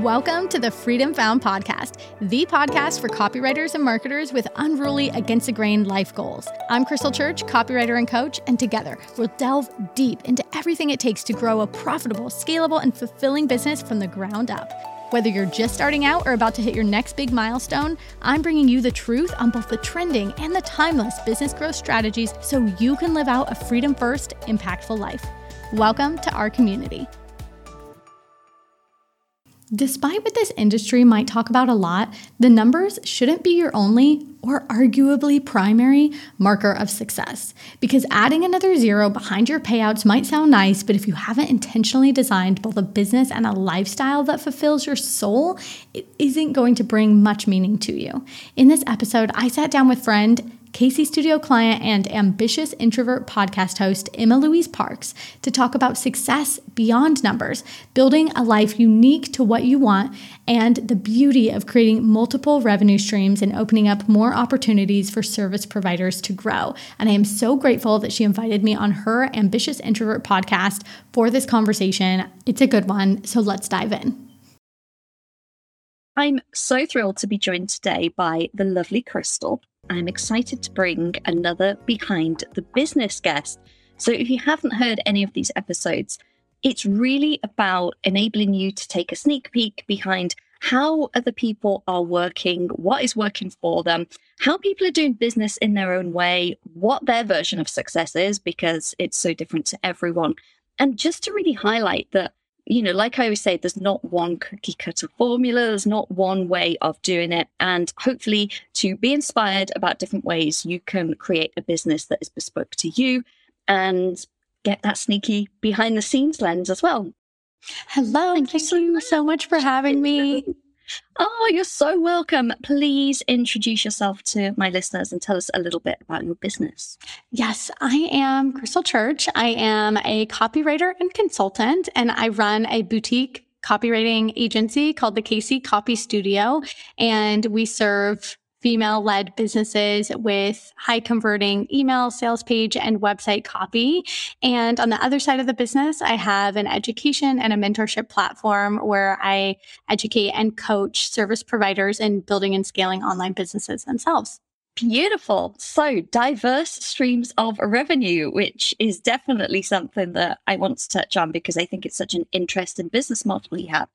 Welcome to the Freedom Found podcast, the podcast for copywriters and marketers with unruly, against the grain life goals. I'm Krystle Church, copywriter and coach, and together we'll delve deep into everything it takes to grow a profitable, scalable, and fulfilling business from the ground up. Whether you're just starting out or about to hit your next big milestone, I'm bringing you the truth on both the trending and the timeless business growth strategies so you can live out a freedom first, impactful life. Welcome to our community. Despite what this industry might talk about a lot, the numbers shouldn't be your only or arguably primary marker of success. Because adding another zero behind your payouts might sound nice, but if you haven't intentionally designed both a business and a lifestyle that fulfills your soul, it isn't going to bring much meaning to you. In this episode, I sat down with friend KC Studio client and ambitious introvert podcast host Emma Louise Parks to talk about success beyond numbers, building a life unique to what you want, and the beauty of creating multiple revenue streams and opening up more opportunities for service providers to grow. And I am so grateful that she invited me on her Ambitious Introvert podcast for this conversation. It's a good one, so let's dive in. I'm so thrilled to be joined today by the lovely Krystle. I'm excited to bring another behind the business guest. So, if you haven't heard any of these episodes, it's really about enabling you to take a sneak peek behind how other people are working, what is working for them, how people are doing business in their own way, what their version of success is, because it's so different to everyone. And just to really highlight that you know, like I always say, there's not one cookie cutter formula, there's not one way of doing it. And hopefully, to be inspired about different ways you can create a business that is bespoke to you and get that sneaky behind the scenes lens as well. Hello. Thank you so much for having me. Oh, you're so welcome. Please introduce yourself to my listeners and tell us a little bit about your business. Yes, I am Krystle Church. I am a copywriter and consultant, and I run a boutique copywriting agency called the KC Copy Studio. And we serve female led businesses with high converting email, sales page, and website copy. And on the other side of the business, I have an education and a mentorship platform where I educate and coach service providers in building and scaling online businesses themselves. Beautiful. So, diverse streams of revenue, which is definitely something that I want to touch on because I think it's such an interesting business model you have.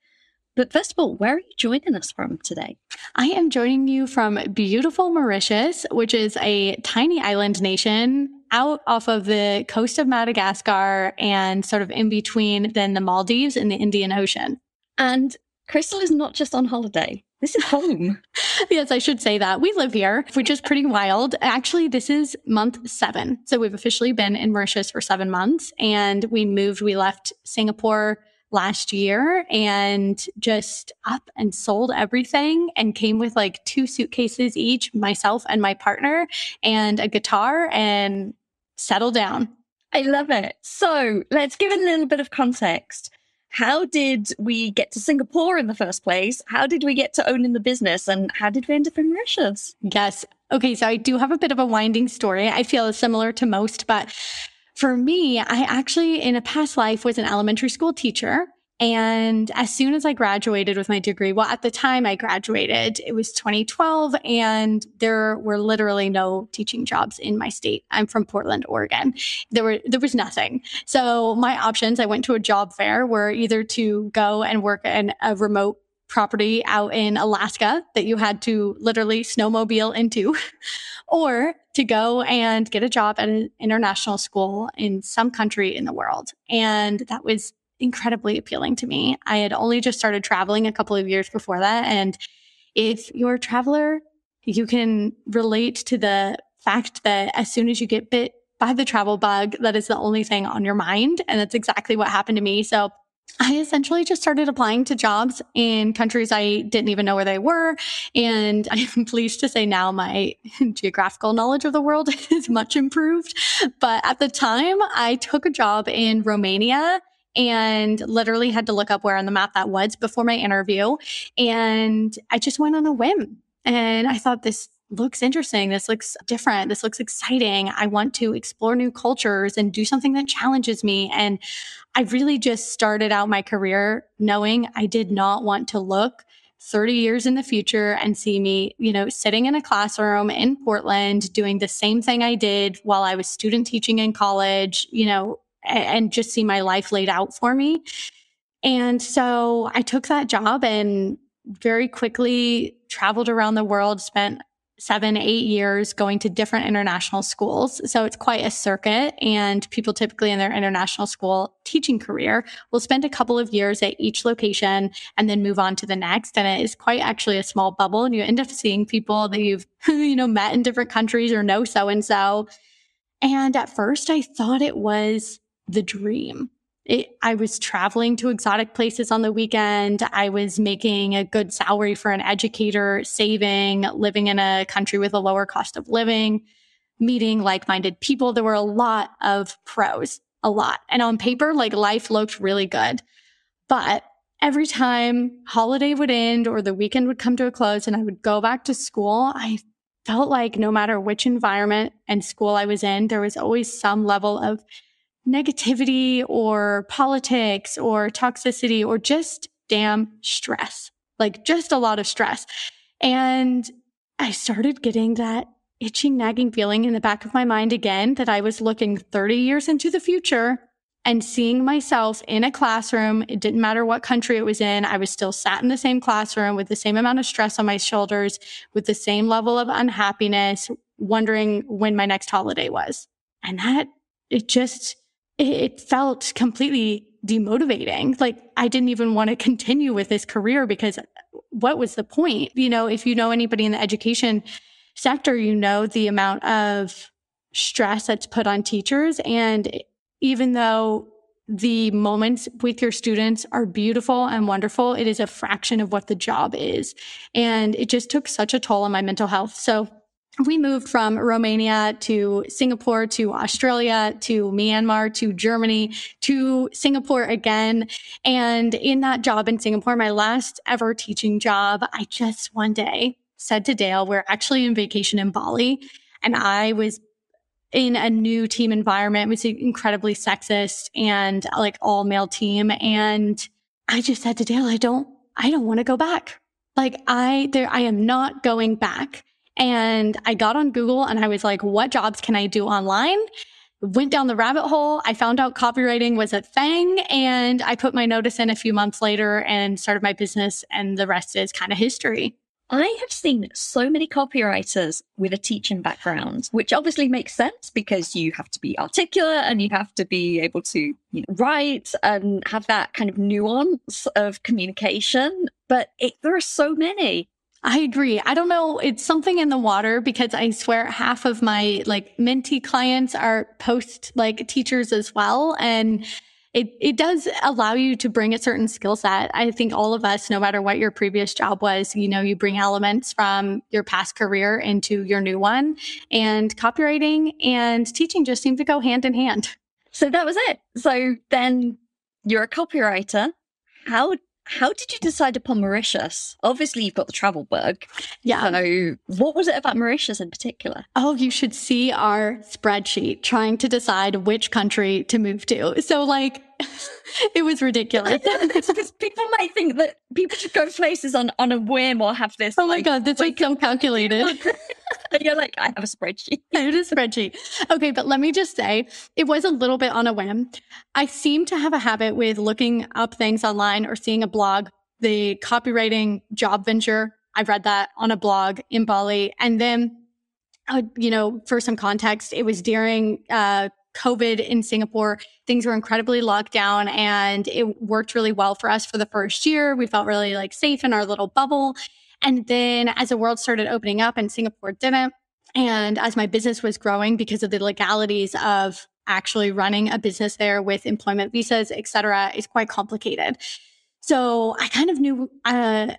But first of all, where are you joining us from today? I am joining you from beautiful Mauritius, which is a tiny island nation out off of the coast of Madagascar and sort of in between then the Maldives and the Indian Ocean. And Krystle is not just on holiday. This is home. yes, I should say that. We live here, which is pretty wild. Actually, this is month seven. So we've officially been in Mauritius for seven months and we moved, we left Singapore last year and just up and sold everything and came with like two suitcases each, myself and my partner, and a guitar and settled down. I love it. So let's give it a little bit of context. How did we get to Singapore in the first place? How did we get to owning the business? And how did we end up in Mauritius? Yes. Okay. So I do have a bit of a winding story. I feel similar to most, but for me, I actually, in a past life, was an elementary school teacher. And as soon as I graduated with my degree, well, at the time I graduated, it was 2012 and there were literally no teaching jobs in my state. I'm from Portland, Oregon. There were, there was nothing. So my options, I went to a job fair were either to go and work in a remote property out in Alaska that you had to literally snowmobile into, or to go and get a job at an international school in some country in the world. And that was incredibly appealing to me. I had only just started traveling a couple of years before that. And if you're a traveler, you can relate to the fact that as soon as you get bit by the travel bug, that is the only thing on your mind. And that's exactly what happened to me. So I essentially just started applying to jobs in countries I didn't even know where they were. And I'm pleased to say now my geographical knowledge of the world is much improved. But at the time, I took a job in Romania and literally had to look up where on the map that was before my interview. And I just went on a whim. And I thought this looks interesting. This looks different. This looks exciting. I want to explore new cultures and do something that challenges me. And I really just started out my career knowing I did not want to look 30 years in the future and see me, you know, sitting in a classroom in Portland doing the same thing I did while I was student teaching in college, you know, and just see my life laid out for me. And so I took that job and very quickly traveled around the world, spent seven, eight years going to different international schools. So it's quite a circuit. And people typically in their international school teaching career will spend a couple of years at each location and then move on to the next. And it is quite actually a small bubble. And you end up seeing people that you've, you know, met in different countries or know so and so. And at first I thought it was the dream. It, I was traveling to exotic places on the weekend. I was making a good salary for an educator, saving, living in a country with a lower cost of living, meeting like minded people. There were a lot of pros, a lot. And on paper, like life looked really good. But every time holiday would end or the weekend would come to a close and I would go back to school, I felt like no matter which environment and school I was in, there was always some level of negativity or politics or toxicity or just damn stress, like just a lot of stress. And I started getting that itching, nagging feeling in the back of my mind again that I was looking 30 years into the future and seeing myself in a classroom. It didn't matter what country it was in. I was still sat in the same classroom with the same amount of stress on my shoulders, with the same level of unhappiness, wondering when my next holiday was. And that, it just, it felt completely demotivating. Like I didn't even want to continue with this career because what was the point? You know, if you know anybody in the education sector, you know the amount of stress that's put on teachers. And even though the moments with your students are beautiful and wonderful, it is a fraction of what the job is. And it just took such a toll on my mental health. So we moved from Romania to Singapore to Australia to Myanmar to Germany to Singapore again. And in that job in Singapore, my last ever teaching job, I just one day said to Dale, we're actually in vacation in Bali. And I was in a new team environment. It was incredibly sexist and like all male team. And I just said to Dale, I don't, I don't want to go back. Like I, there, I am not going back. And I got on Google and I was like, what jobs can I do online? Went down the rabbit hole. I found out copywriting was a thing and I put my notice in a few months later and started my business. And the rest is kind of history. I have seen so many copywriters with a teaching background, which obviously makes sense because you have to be articulate and you have to be able to you know, write and have that kind of nuance of communication. But it, there are so many. I agree. I don't know. It's something in the water because I swear half of my like Minty clients are post like teachers as well. And it, it does allow you to bring a certain skill set. I think all of us, no matter what your previous job was, you know, you bring elements from your past career into your new one and copywriting and teaching just seem to go hand in hand. So that was it. So then you're a copywriter. How how did you decide upon Mauritius? Obviously, you've got the travel bug. Yeah. So, what was it about Mauritius in particular? Oh, you should see our spreadsheet trying to decide which country to move to. So, like, it was ridiculous. because people might think that people should go places on, on a whim or have this. Oh my like, God, this like, is so calculated. you're like, I have a spreadsheet. I have a spreadsheet. Okay, but let me just say, it was a little bit on a whim. I seem to have a habit with looking up things online or seeing a blog, the copywriting job venture. I read that on a blog in Bali. And then, uh, you know, for some context, it was during uh, COVID in Singapore, things were incredibly locked down and it worked really well for us for the first year. We felt really like safe in our little bubble. And then as the world started opening up and Singapore didn't, and as my business was growing because of the legalities of actually running a business there with employment visas, et cetera, is quite complicated. So I kind of knew, uh,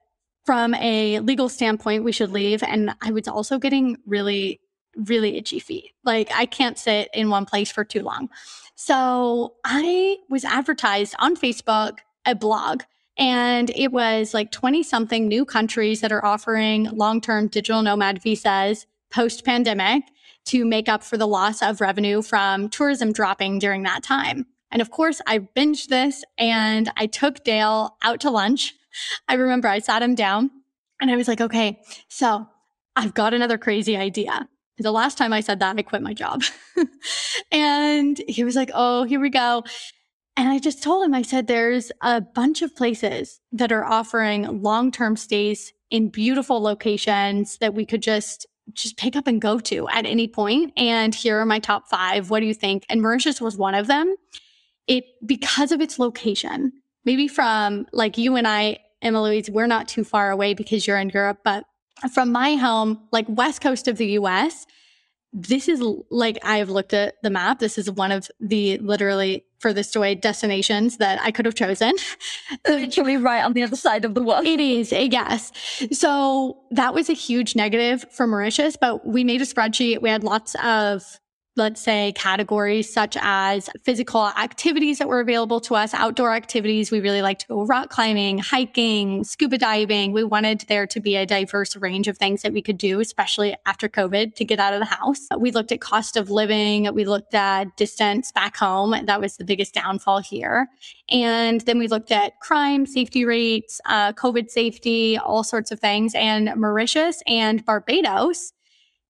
from a legal standpoint, we should leave. And I was also getting really really itchy feet. Like I can't sit in one place for too long. So I was advertised on Facebook, a blog And it was like 20 something new countries that are offering long term digital nomad visas post pandemic to make up for the loss of revenue from tourism dropping during that time. And of course, I binged this and I took Dale out to lunch. I remember I sat him down and I was like, okay, so I've got another crazy idea. The last time I said that, I quit my job. and he was like, oh, here we go. And I just told him, I said, there's a bunch of places that are offering long term stays in beautiful locations that we could just just pick up and go to at any point. And here are my top five. What do you think? And Mauritius was one of them. It because of its location, maybe from like you and I, Louise, we're not too far away because you're in Europe, but from my home, like west coast of the US, this is like I've looked at the map. This is one of the literally furthest away destinations that I could have chosen. Literally right on the other side of the world. It is, eh, yes. So that was a huge negative for Mauritius, but we made a spreadsheet. We had lots of let's say categories such as physical activities that were available to us, outdoor activities. We really like to go rock climbing, hiking, scuba diving. We wanted there to be a diverse range of things that we could do, especially after COVID to get out of the house. We looked at cost of living. We looked at distance back home. That was the biggest downfall here. And then we looked at crime, safety rates, uh, COVID safety, all sorts of things. And Mauritius and Barbados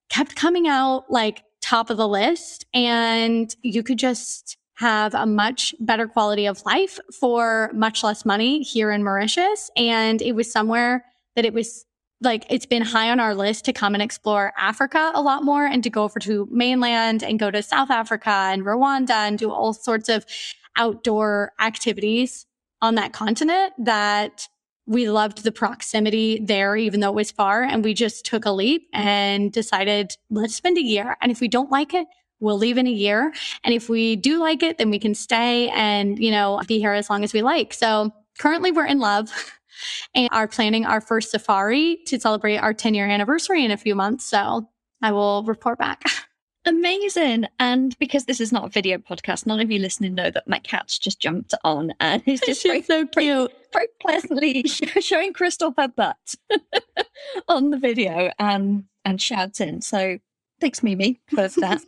kept coming out like top of the list and you could just have a much better quality of life for much less money here in Mauritius. And it was somewhere that it was like it's been high on our list to come and explore Africa a lot more and to go over to mainland and go to South Africa and Rwanda and do all sorts of outdoor activities on that continent that we loved the proximity there, even though it was far. And we just took a leap and decided, let's spend a year. And if we don't like it, we'll leave in a year. And if we do like it, then we can stay and, you know, be here as long as we like. So currently we're in love and are planning our first safari to celebrate our 10 year anniversary in a few months. So I will report back. Amazing. And because this is not a video podcast, none of you listening know that my cat's just jumped on and he's just very, so cute. Very, very pleasantly showing Krystle her butt on the video and and shouting. So thanks, Mimi, for that.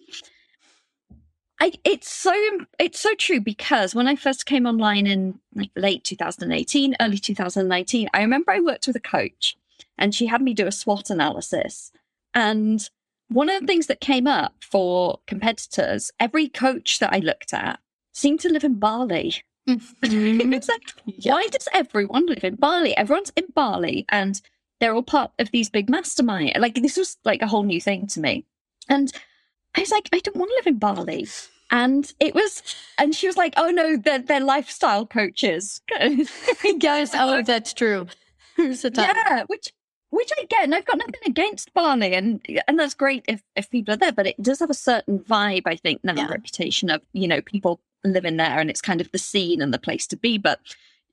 I, it's so it's so true because when I first came online in like late 2018, early 2019, I remember I worked with a coach and she had me do a SWOT analysis. And one of the things that came up for competitors, every coach that I looked at seemed to live in Bali. Mm-hmm. it's like, why does everyone live in Bali? Everyone's in Bali and they're all part of these big mastermind. Like this was like a whole new thing to me. And I was like, I don't want to live in Bali. And it was, and she was like, oh no, they're, they're lifestyle coaches. Guys, oh, that's true. yeah, which which I get, and I've got nothing against Barney, and and that's great if if people are there, but it does have a certain vibe, I think, and yeah. a reputation of you know people living there, and it's kind of the scene and the place to be. But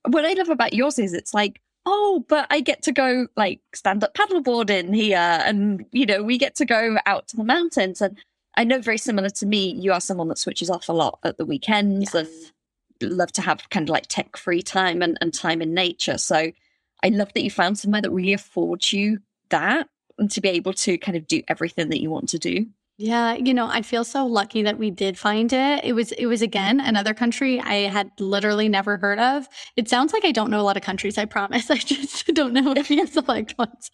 what I love about yours is it's like, oh, but I get to go like stand up paddleboarding here, and you know we get to go out to the mountains, and I know very similar to me, you are someone that switches off a lot at the weekends yes. and love to have kind of like tech free time and, and time in nature. So I love that you found somewhere that really affords you that and to be able to kind of do everything that you want to do. Yeah, you know, I feel so lucky that we did find it. It was it was again another country I had literally never heard of. It sounds like I don't know a lot of countries, I promise. I just don't know a few select ones.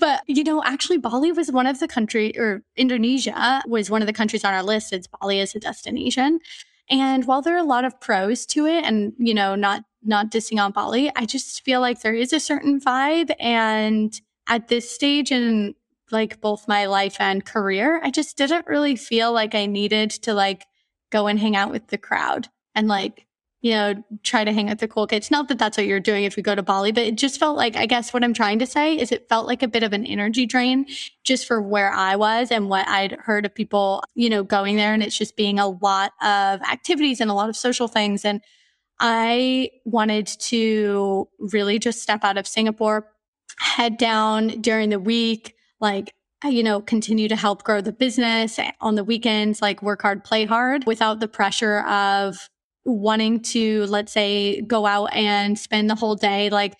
But you know, actually Bali was one of the country or Indonesia was one of the countries on our list. It's Bali as a destination. And while there are a lot of pros to it and, you know, not not dissing on Bali, I just feel like there is a certain vibe and at this stage in like both my life and career, I just didn't really feel like I needed to like go and hang out with the crowd and like you know, try to hang out with the cool kids. Not that that's what you're doing if you go to Bali, but it just felt like, I guess what I'm trying to say is it felt like a bit of an energy drain just for where I was and what I'd heard of people, you know, going there. And it's just being a lot of activities and a lot of social things. And I wanted to really just step out of Singapore, head down during the week, like you know, continue to help grow the business on the weekends, like work hard, play hard without the pressure of wanting to, let's say, go out and spend the whole day like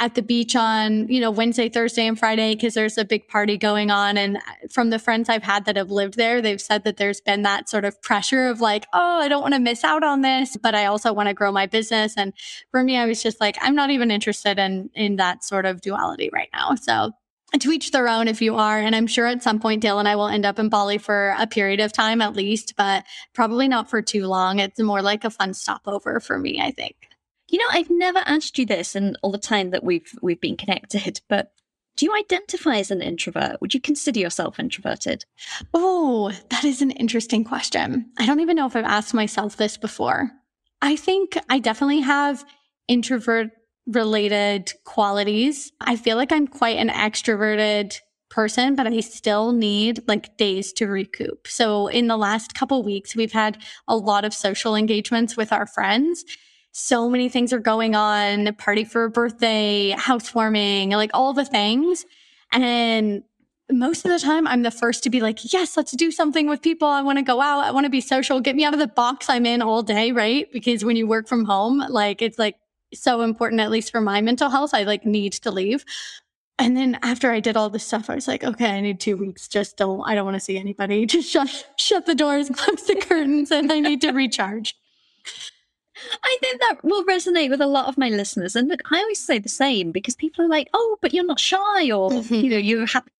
at the beach on, you know, Wednesday, Thursday, and Friday because there's a big party going on. And from the friends I've had that have lived there, they've said that there's been that sort of pressure of like, oh, I don't want to miss out on this, but I also want to grow my business. And for me, I was just like, I'm not even interested in in that sort of duality right now. So to each their own if you are. And I'm sure at some point, Dale and I will end up in Bali for a period of time at least, but probably not for too long. It's more like a fun stopover for me, I think. You know, I've never asked you this in all the time that we've we've been connected, but do you identify as an introvert? Would you consider yourself introverted? Oh, that is an interesting question. I don't even know if I've asked myself this before. I think I definitely have introvert related qualities. I feel like I'm quite an extroverted person, but I still need like days to recoup. So in the last couple weeks, we've had a lot of social engagements with our friends so many things are going on party for a birthday, housewarming, like all the things. And most of the time, I'm the first to be like, yes, let's do something with people. I want to go out. I want to be social. Get me out of the box I'm in all day, right? Because when you work from home, like it's like so important, at least for my mental health. I like need to leave. And then after I did all this stuff, I was like, okay, I need two weeks. Just don't, I don't want to see anybody. Just shut, shut the doors, close the curtains, and I need to recharge. I think that will resonate with a lot of my listeners. And look, I always say the same because people are like, oh, but you're not shy or, mm-hmm. you know, you're happy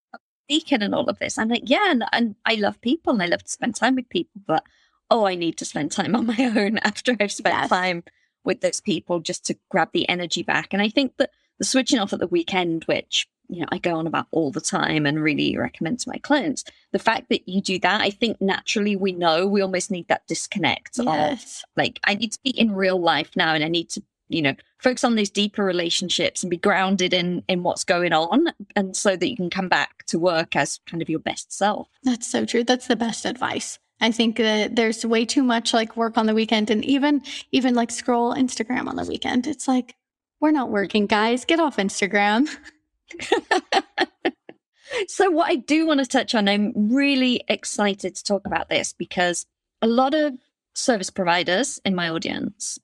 speaking and all of this. I'm like, yeah, and, and I love people and I love to spend time with people, but oh, I need to spend time on my own after I've spent yes. time with those people just to grab the energy back. And I think that the switching off at the weekend, which you know I go on about all the time and really recommend to my clients, the fact that you do that, I think naturally we know we almost need that disconnect yes. of like I need to be in real life now and I need to you know focus on those deeper relationships and be grounded in in what's going on and so that you can come back to work as kind of your best self that's so true that's the best advice I think that there's way too much like work on the weekend and even even like scroll Instagram on the weekend. It's like we're not working, guys. Get off Instagram. so what I do want to touch on, I'm really excited to talk about this because a lot of service providers in my audience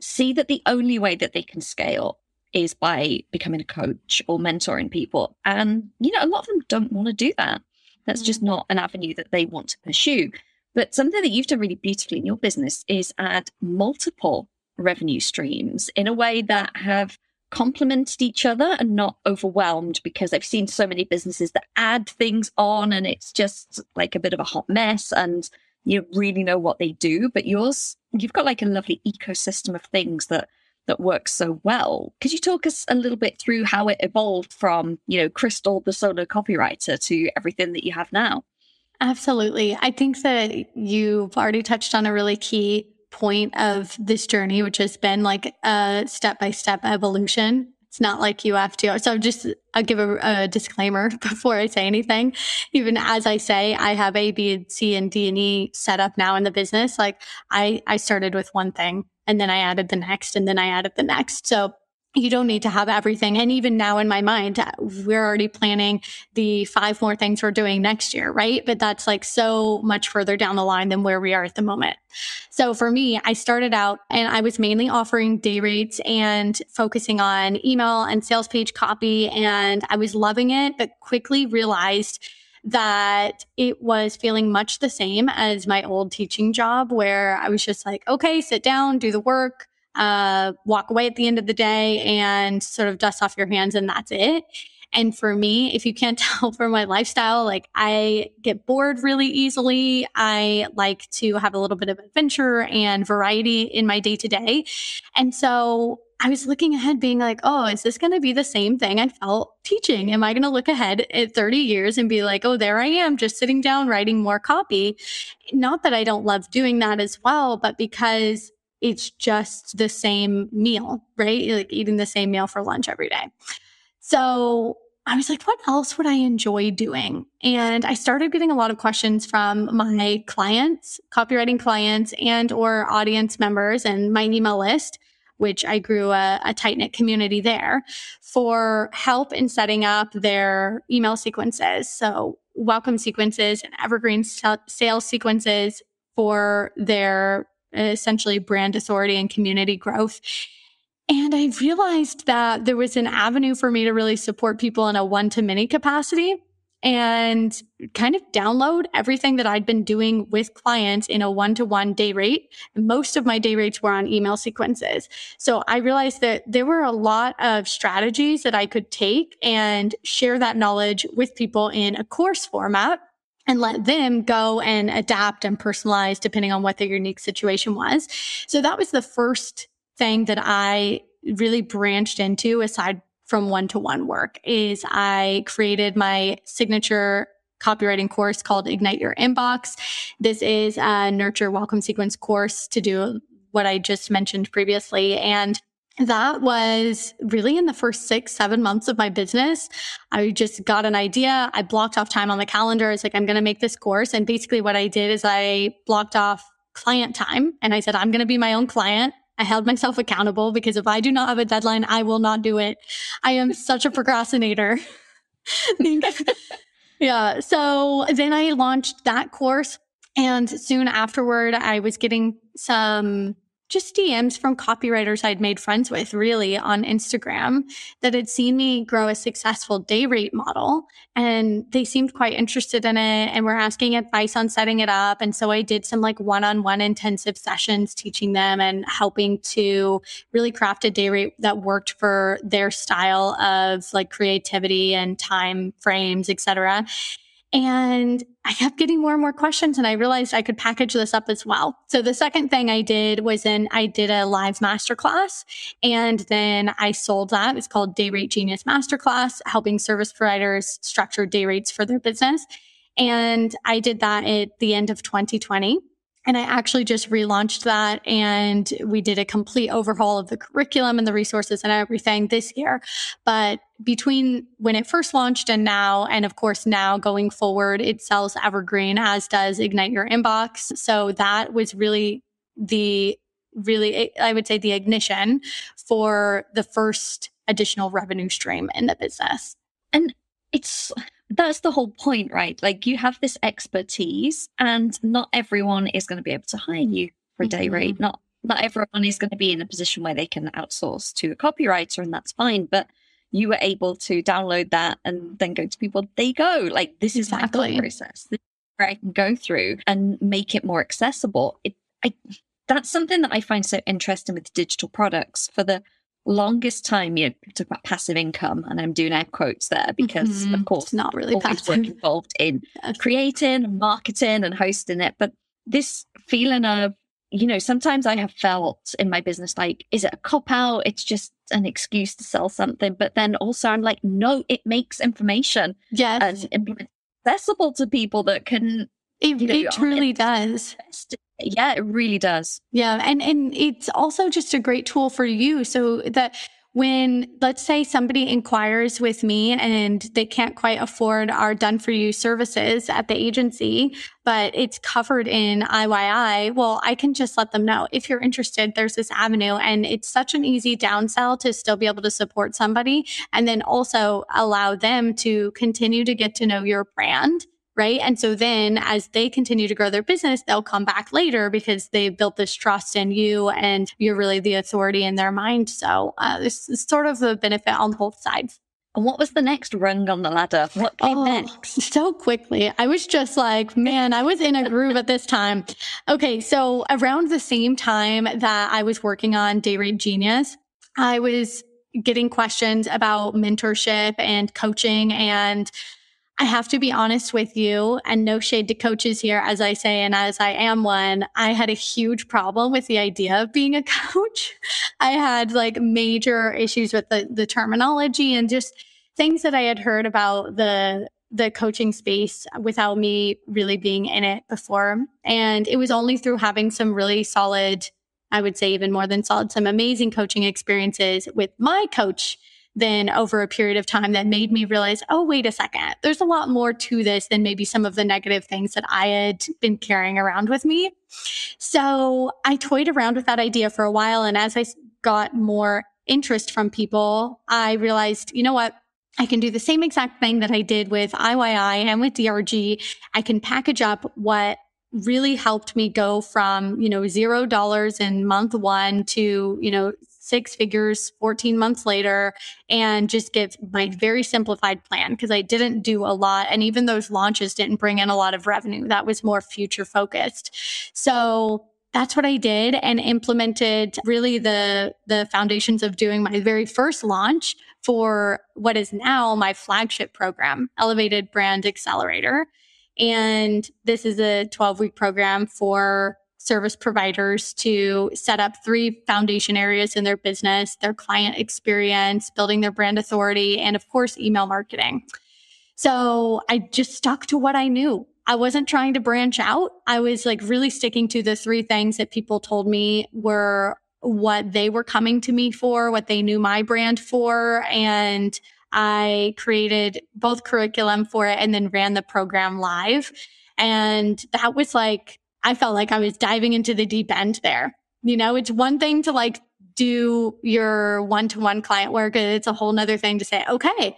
see that the only way that they can scale is by becoming a coach or mentoring people. And, you know, a lot of them don't want to do that. That's just mm. not an avenue that they want to pursue. But something that you've done really beautifully in your business is add multiple revenue streams in a way that have complemented each other and not overwhelmed because I've seen so many businesses that add things on and it's just like a bit of a hot mess and you really know what they do. But yours, you've got like a lovely ecosystem of things that that works so well. Could you talk us a little bit through how it evolved from, you know, Krystle, the solo copywriter, to everything that you have now? Absolutely. I think that you've already touched on a really key point of this journey, which has been like a step by step evolution. It's not like you have to. So just I'll give a, a, disclaimer before I say anything. Even as I say, I have A, B, C, and D and E set up now in the business. Like I, I started with one thing and then I added the next and then I added the next. So you don't need to have everything. And even now in my mind, we're already planning the five more things we're doing next year, right? But that's like so much further down the line than where we are at the moment. So for me, I started out and I was mainly offering day rates and focusing on email and sales page copy. And I was loving it, but quickly realized that it was feeling much the same as my old teaching job where I was just like, okay, sit down, do the work, uh, walk away at the end of the day and sort of dust off your hands and that's it. And for me, if you can't tell from my lifestyle, like I get bored really easily. I like to have a little bit of adventure and variety in my day to day. And so I was looking ahead, being like, oh, is this going to be the same thing I felt teaching? Am I going to look ahead at 30 years and be like, oh, there I am, just sitting down, writing more copy? Not that I don't love doing that as well, but because it's just the same meal, right? Like eating the same meal for lunch every day. So I was like, what else would I enjoy doing? And I started getting a lot of questions from my clients, copywriting clients and or audience members and my email list, which I grew a, a tight knit community there for help in setting up their email sequences. So welcome sequences and evergreen sales sequences for their essentially brand authority and community growth. And I realized that there was an avenue for me to really support people in a one to many capacity and kind of download everything that I'd been doing with clients in a one to one day rate. Most of my day rates were on email sequences. So I realized that there were a lot of strategies that I could take and share that knowledge with people in a course format and let them go and adapt and personalize depending on what their unique situation was. So that was the first thing that I really branched into aside from one to one work is I created my signature copywriting course called Ignite Your Inbox. This is a nurture welcome sequence course to do what I just mentioned previously. And that was really in the first six, seven months of my business. I just got an idea. I blocked off time on the calendar. It's like, I'm going to make this course. And basically what I did is I blocked off client time and I said, I'm going to be my own client. I held myself accountable because if I do not have a deadline, I will not do it. I am such a procrastinator. yeah. So then I launched that course. And soon afterward, I was getting some just DMs from copywriters I'd made friends with really on Instagram that had seen me grow a successful day rate model. And they seemed quite interested in it and were asking advice on setting it up. And so I did some like one on one intensive sessions teaching them and helping to really craft a day rate that worked for their style of like creativity and time frames, etc. And I kept getting more and more questions and I realized I could package this up as well. So the second thing I did was then I did a live masterclass and then I sold that. It's called Day Rate Genius Masterclass, helping service providers structure day rates for their business. And I did that at the end of 2020. And I actually just relaunched that and we did a complete overhaul of the curriculum and the resources and everything this year. But between when it first launched and now, and of course now going forward, it sells evergreen as does Ignite Your Inbox. So that was really the, really, I would say the ignition for the first additional revenue stream in the business. And it's that's the whole point, right? Like you have this expertise, and not everyone is going to be able to hire you for a day mm-hmm. rate. Not not everyone is going to be in a position where they can outsource to a copywriter, and that's fine. But you were able to download that and then go to people. There you go. Like this is exactly. my process. Where I can go through and make it more accessible. It, I, that's something that I find so interesting with digital products. For the longest time, you know, talk about passive income, and I'm doing air quotes there because, mm-hmm. of course, it's not really passive. work involved in creating, marketing, and hosting it. But this feeling of, you know, sometimes I have felt in my business like, is it a cop out? It's just an excuse to sell something. But then also, I'm like, no, it makes information yes. and implement accessible to people that can. It, you know, it truly does. Yeah, it really does. Yeah. And and it's also just a great tool for you. So that when let's say somebody inquires with me and they can't quite afford our done for you services at the agency, but it's covered in IYI, well, I can just let them know if you're interested, there's this avenue. And it's such an easy downsell to still be able to support somebody and then also allow them to continue to get to know your brand right? And so then as they continue to grow their business, they'll come back later because they've built this trust in you and you're really the authority in their mind. So uh, this is sort of a benefit on both sides. And what was the next rung on the ladder? What came oh, next? So quickly. I was just like, man, I was in a groove at this time. Okay. So around the same time that I was working on Day Rate Genius, I was getting questions about mentorship and coaching and I have to be honest with you and no shade to coaches here, as I say, and as I am one, I had a huge problem with the idea of being a coach. I had like major issues with the, the terminology and just things that I had heard about the, the coaching space without me really being in it before. And it was only through having some really solid, I would say even more than solid, some amazing coaching experiences with my coach then over a period of time that made me realize, oh, wait a second, there's a lot more to this than maybe some of the negative things that I had been carrying around with me. So I toyed around with that idea for a while. And as I got more interest from people, I realized, you know what? I can do the same exact thing that I did with IYI and with DRG. I can package up what really helped me go from, you know, zero dollars in month one to, you know, six figures 14 months later and just give my very simplified plan because I didn't do a lot. And even those launches didn't bring in a lot of revenue. That was more future focused. So that's what I did and implemented really the, the foundations of doing my very first launch for what is now my flagship program, Elevated Brand Accelerator. And this is a 12 week program for service providers to set up three foundation areas in their business their client experience, building their brand authority, and of course, email marketing. So I just stuck to what I knew. I wasn't trying to branch out. I was like really sticking to the three things that people told me were what they were coming to me for, what they knew my brand for. And I created both curriculum for it and then ran the program live. And that was like, I felt like I was diving into the deep end there. You know, it's one thing to like do your one to one client work. It's a whole nother thing to say, okay,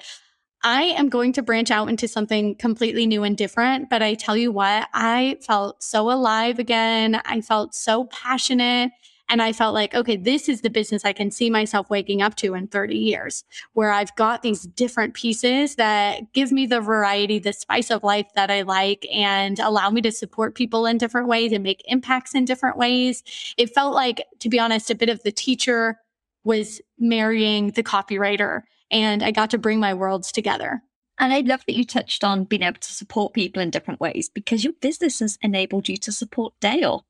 I am going to branch out into something completely new and different. But I tell you what, I felt so alive again. I felt so passionate. And I felt like, okay, this is the business I can see myself waking up to in 30 years, where I've got these different pieces that give me the variety, the spice of life that I like and allow me to support people in different ways and make impacts in different ways. It felt like, to be honest, a bit of the teacher was marrying the copywriter and I got to bring my worlds together. And I love that you touched on being able to support people in different ways because your business has enabled you to support Dale.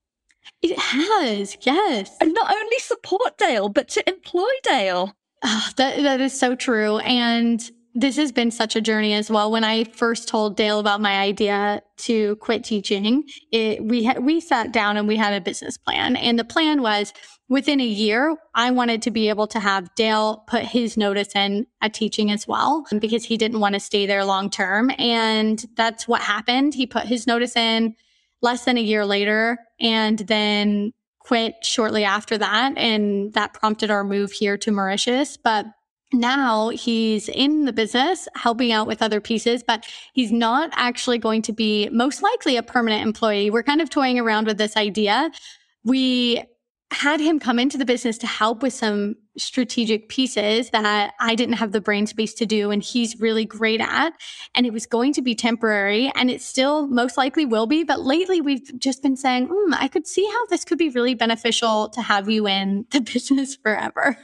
It has, yes. And not only support Dale, but to employ Dale. Oh, that that is so true. And this has been such a journey as well. When I first told Dale about my idea to quit teaching, it, we had, we sat down and we had a business plan. And the plan was within a year, I wanted to be able to have Dale put his notice in at teaching as well because he didn't want to stay there long term. And that's what happened. He put his notice in less than a year later and then quit shortly after that. And that prompted our move here to Mauritius. But now he's in the business helping out with other pieces, but he's not actually going to be most likely a permanent employee. We're kind of toying around with this idea. We had him come into the business to help with some strategic pieces that I didn't have the brain space to do and he's really great at. And it was going to be temporary and it still most likely will be. But lately we've just been saying, mm, I could see how this could be really beneficial to have you in the business forever.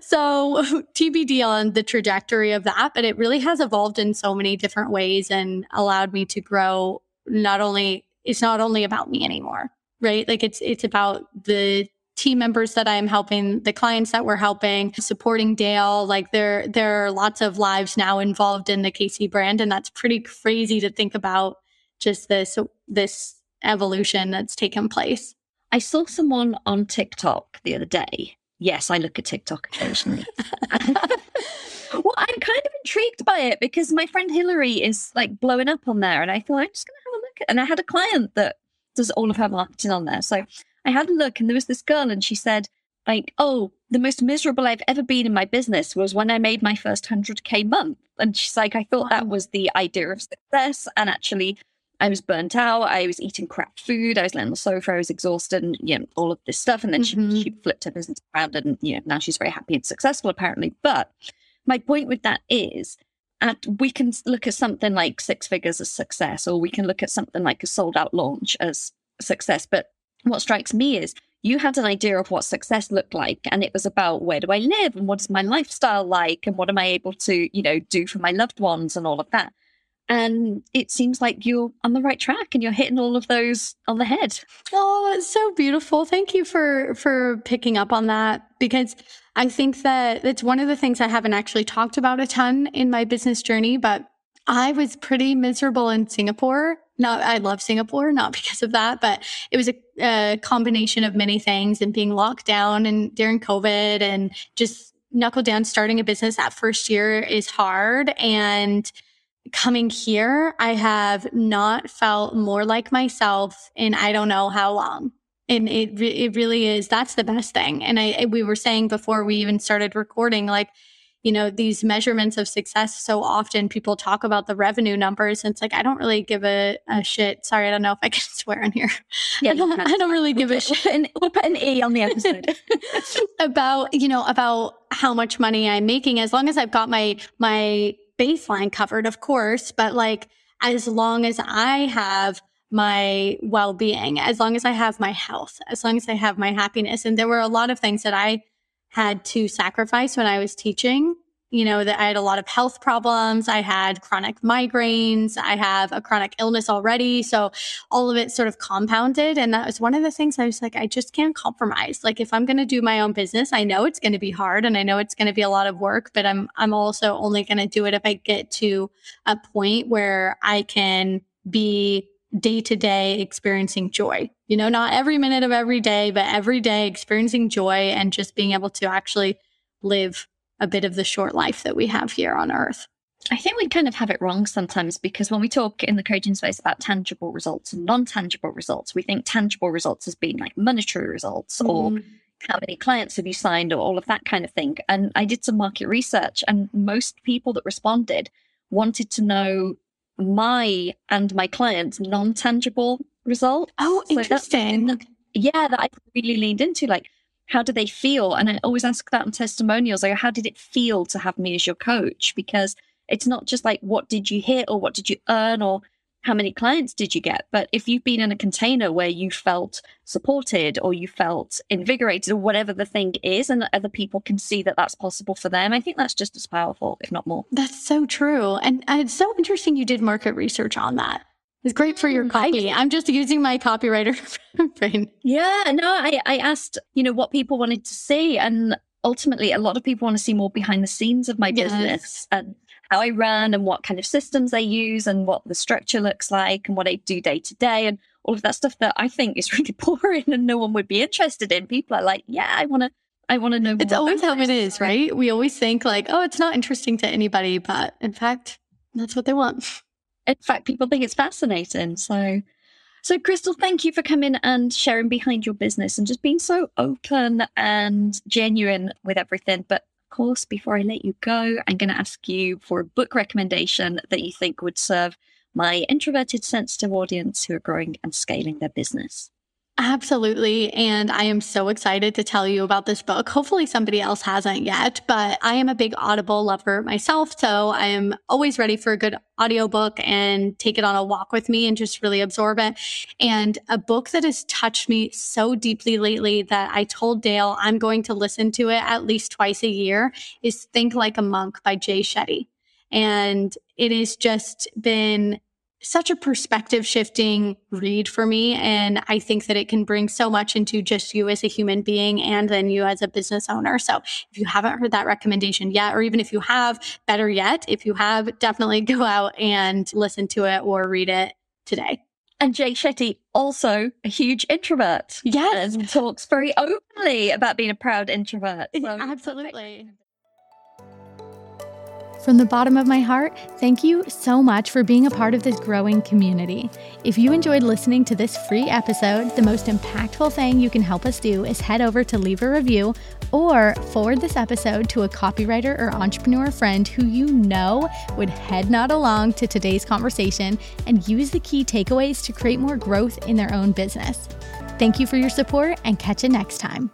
So TBD on the trajectory of that, but it really has evolved in so many different ways and allowed me to grow. Not only, it's not only about me anymore right? Like it's it's about the team members that I'm helping, the clients that we're helping, supporting Dale. Like there, there are lots of lives now involved in the KC brand. And that's pretty crazy to think about just this, this evolution that's taken place. I saw someone on TikTok the other day. Yes, I look at TikTok occasionally. well, I'm kind of intrigued by it because my friend Hillary is like blowing up on there. And I thought I'm just going to have a look at And I had a client that does all of her marketing on there. So I had a look and there was this girl and she said, like, oh, the most miserable I've ever been in my business was when I made my first 100K month. And she's like, I thought that was the idea of success. And actually, I was burnt out. I was eating crap food. I was laying on the sofa. I was exhausted and, you know, all of this stuff. And then mm-hmm. she, she flipped her business around and, you know, now she's very happy and successful, apparently. But my point with that is, at, we can look at something like six figures as success, or we can look at something like a sold out launch as success. But what strikes me is you had an idea of what success looked like and it was about where do i live? And what is my lifestyle like? And what am i able to you know do for my loved ones? and all of that. And it seems like you're on the right track and you're hitting all of those on the head. Oh that's so beautiful. Thank you for for picking up on that because i think that it's one of the things i haven't actually talked about a ton in my business journey but i was pretty miserable in singapore not I love Singapore, not because of that, but it was a, a, combination of many things and being locked down and during COVID and just knuckle down starting a business that first year is hard and coming here I have not felt more like myself in I don't know how long. And it it really is that's the best thing. And I we were saying before we even started recording like you know, these measurements of success. So often people talk about the revenue numbers. And it's like, I don't really give a, a shit. Sorry, I don't know if I can swear on here. Yeah, I, don't, I don't really give a shit. We'll put an E on the episode about, you know, about how much money I'm making as long as I've got my, my baseline covered, of course. But like, as long as I have my well being, as long as I have my health, as long as I have my happiness. And there were a lot of things that I had to sacrifice when I was teaching. You know, that I had a lot of health problems. I had chronic migraines. I have a chronic illness already. So all of it sort of compounded. And that was one of the things I was like, I just can't compromise. Like if I'm going to do my own business, I know it's going to be hard and I know it's going to be a lot of work, but I'm, I'm also only going to do it if I get to a point where I can be day to day experiencing joy. You know, not every minute of every day, but every day experiencing joy and just being able to actually live a bit of the short life that we have here on earth. I think we kind of have it wrong sometimes because when we talk in the coaching space about tangible results and non tangible results, we think tangible results as being like monetary results mm. or how many clients have you signed or all of that kind of thing. And I did some market research, and most people that responded wanted to know my and my clients' non tangible result. Oh, so interesting. yeah, that I really leaned into. Like, how do they feel? And I always ask that in testimonials. Like, how did it feel to have me as your coach? Because it's not just like, what did you hit or what did you earn or how many clients did you get? But if you've been in a container where you felt supported or you felt invigorated or whatever the thing is, and other people can see that that's possible for them, I think that's just as powerful, if not more. That's so true. And it's so interesting you did market research on that. It's great for your mm, copy. I'm just using my copywriter brain. Yeah, no, I, I asked, you know, what people wanted to see. And ultimately, a lot of people want to see more behind the scenes of my yes. business and how I run and what kind of systems I use and what the structure looks like and what I do day to day and all of that stuff that I think is really boring and no one would be interested in. People are like, yeah, I want to. I want to know. It's always how it is, right? We always think like, oh, it's not interesting to anybody, but in fact, that's what they want. In fact, people think it's fascinating. So, so Krystle, thank you for coming and sharing behind your business and just being so open and genuine with everything. But course, before I let you go, I'm going to ask you for a book recommendation that you think would serve my introverted, sensitive audience who are growing and scaling their business. Absolutely. And I am so excited to tell you about this book. Hopefully somebody else hasn't yet, but I am a big Audible lover myself. So I am always ready for a good audiobook and take it on a walk with me and just really absorb it. And a book that has touched me so deeply lately that I told Dale I'm going to listen to it at least twice a year is Think Like a Monk by Jay Shetty. And it has just been such a perspective shifting read for me. And I think that it can bring so much into just you as a human being and then you as a business owner. So if you haven't heard that recommendation yet, or even if you have, better yet, if you have, definitely go out and listen to it or read it today. And Jay Shetty, also a huge introvert. Yes. Talks very openly about being a proud introvert. So Absolutely. From the bottom of my heart, thank you so much for being a part of this growing community. If you enjoyed listening to this free episode, the most impactful thing you can help us do is head over to leave a review or forward this episode to a copywriter or entrepreneur friend who you know would head nod along to today's conversation and use the key takeaways to create more growth in their own business. Thank you for your support and catch you next time.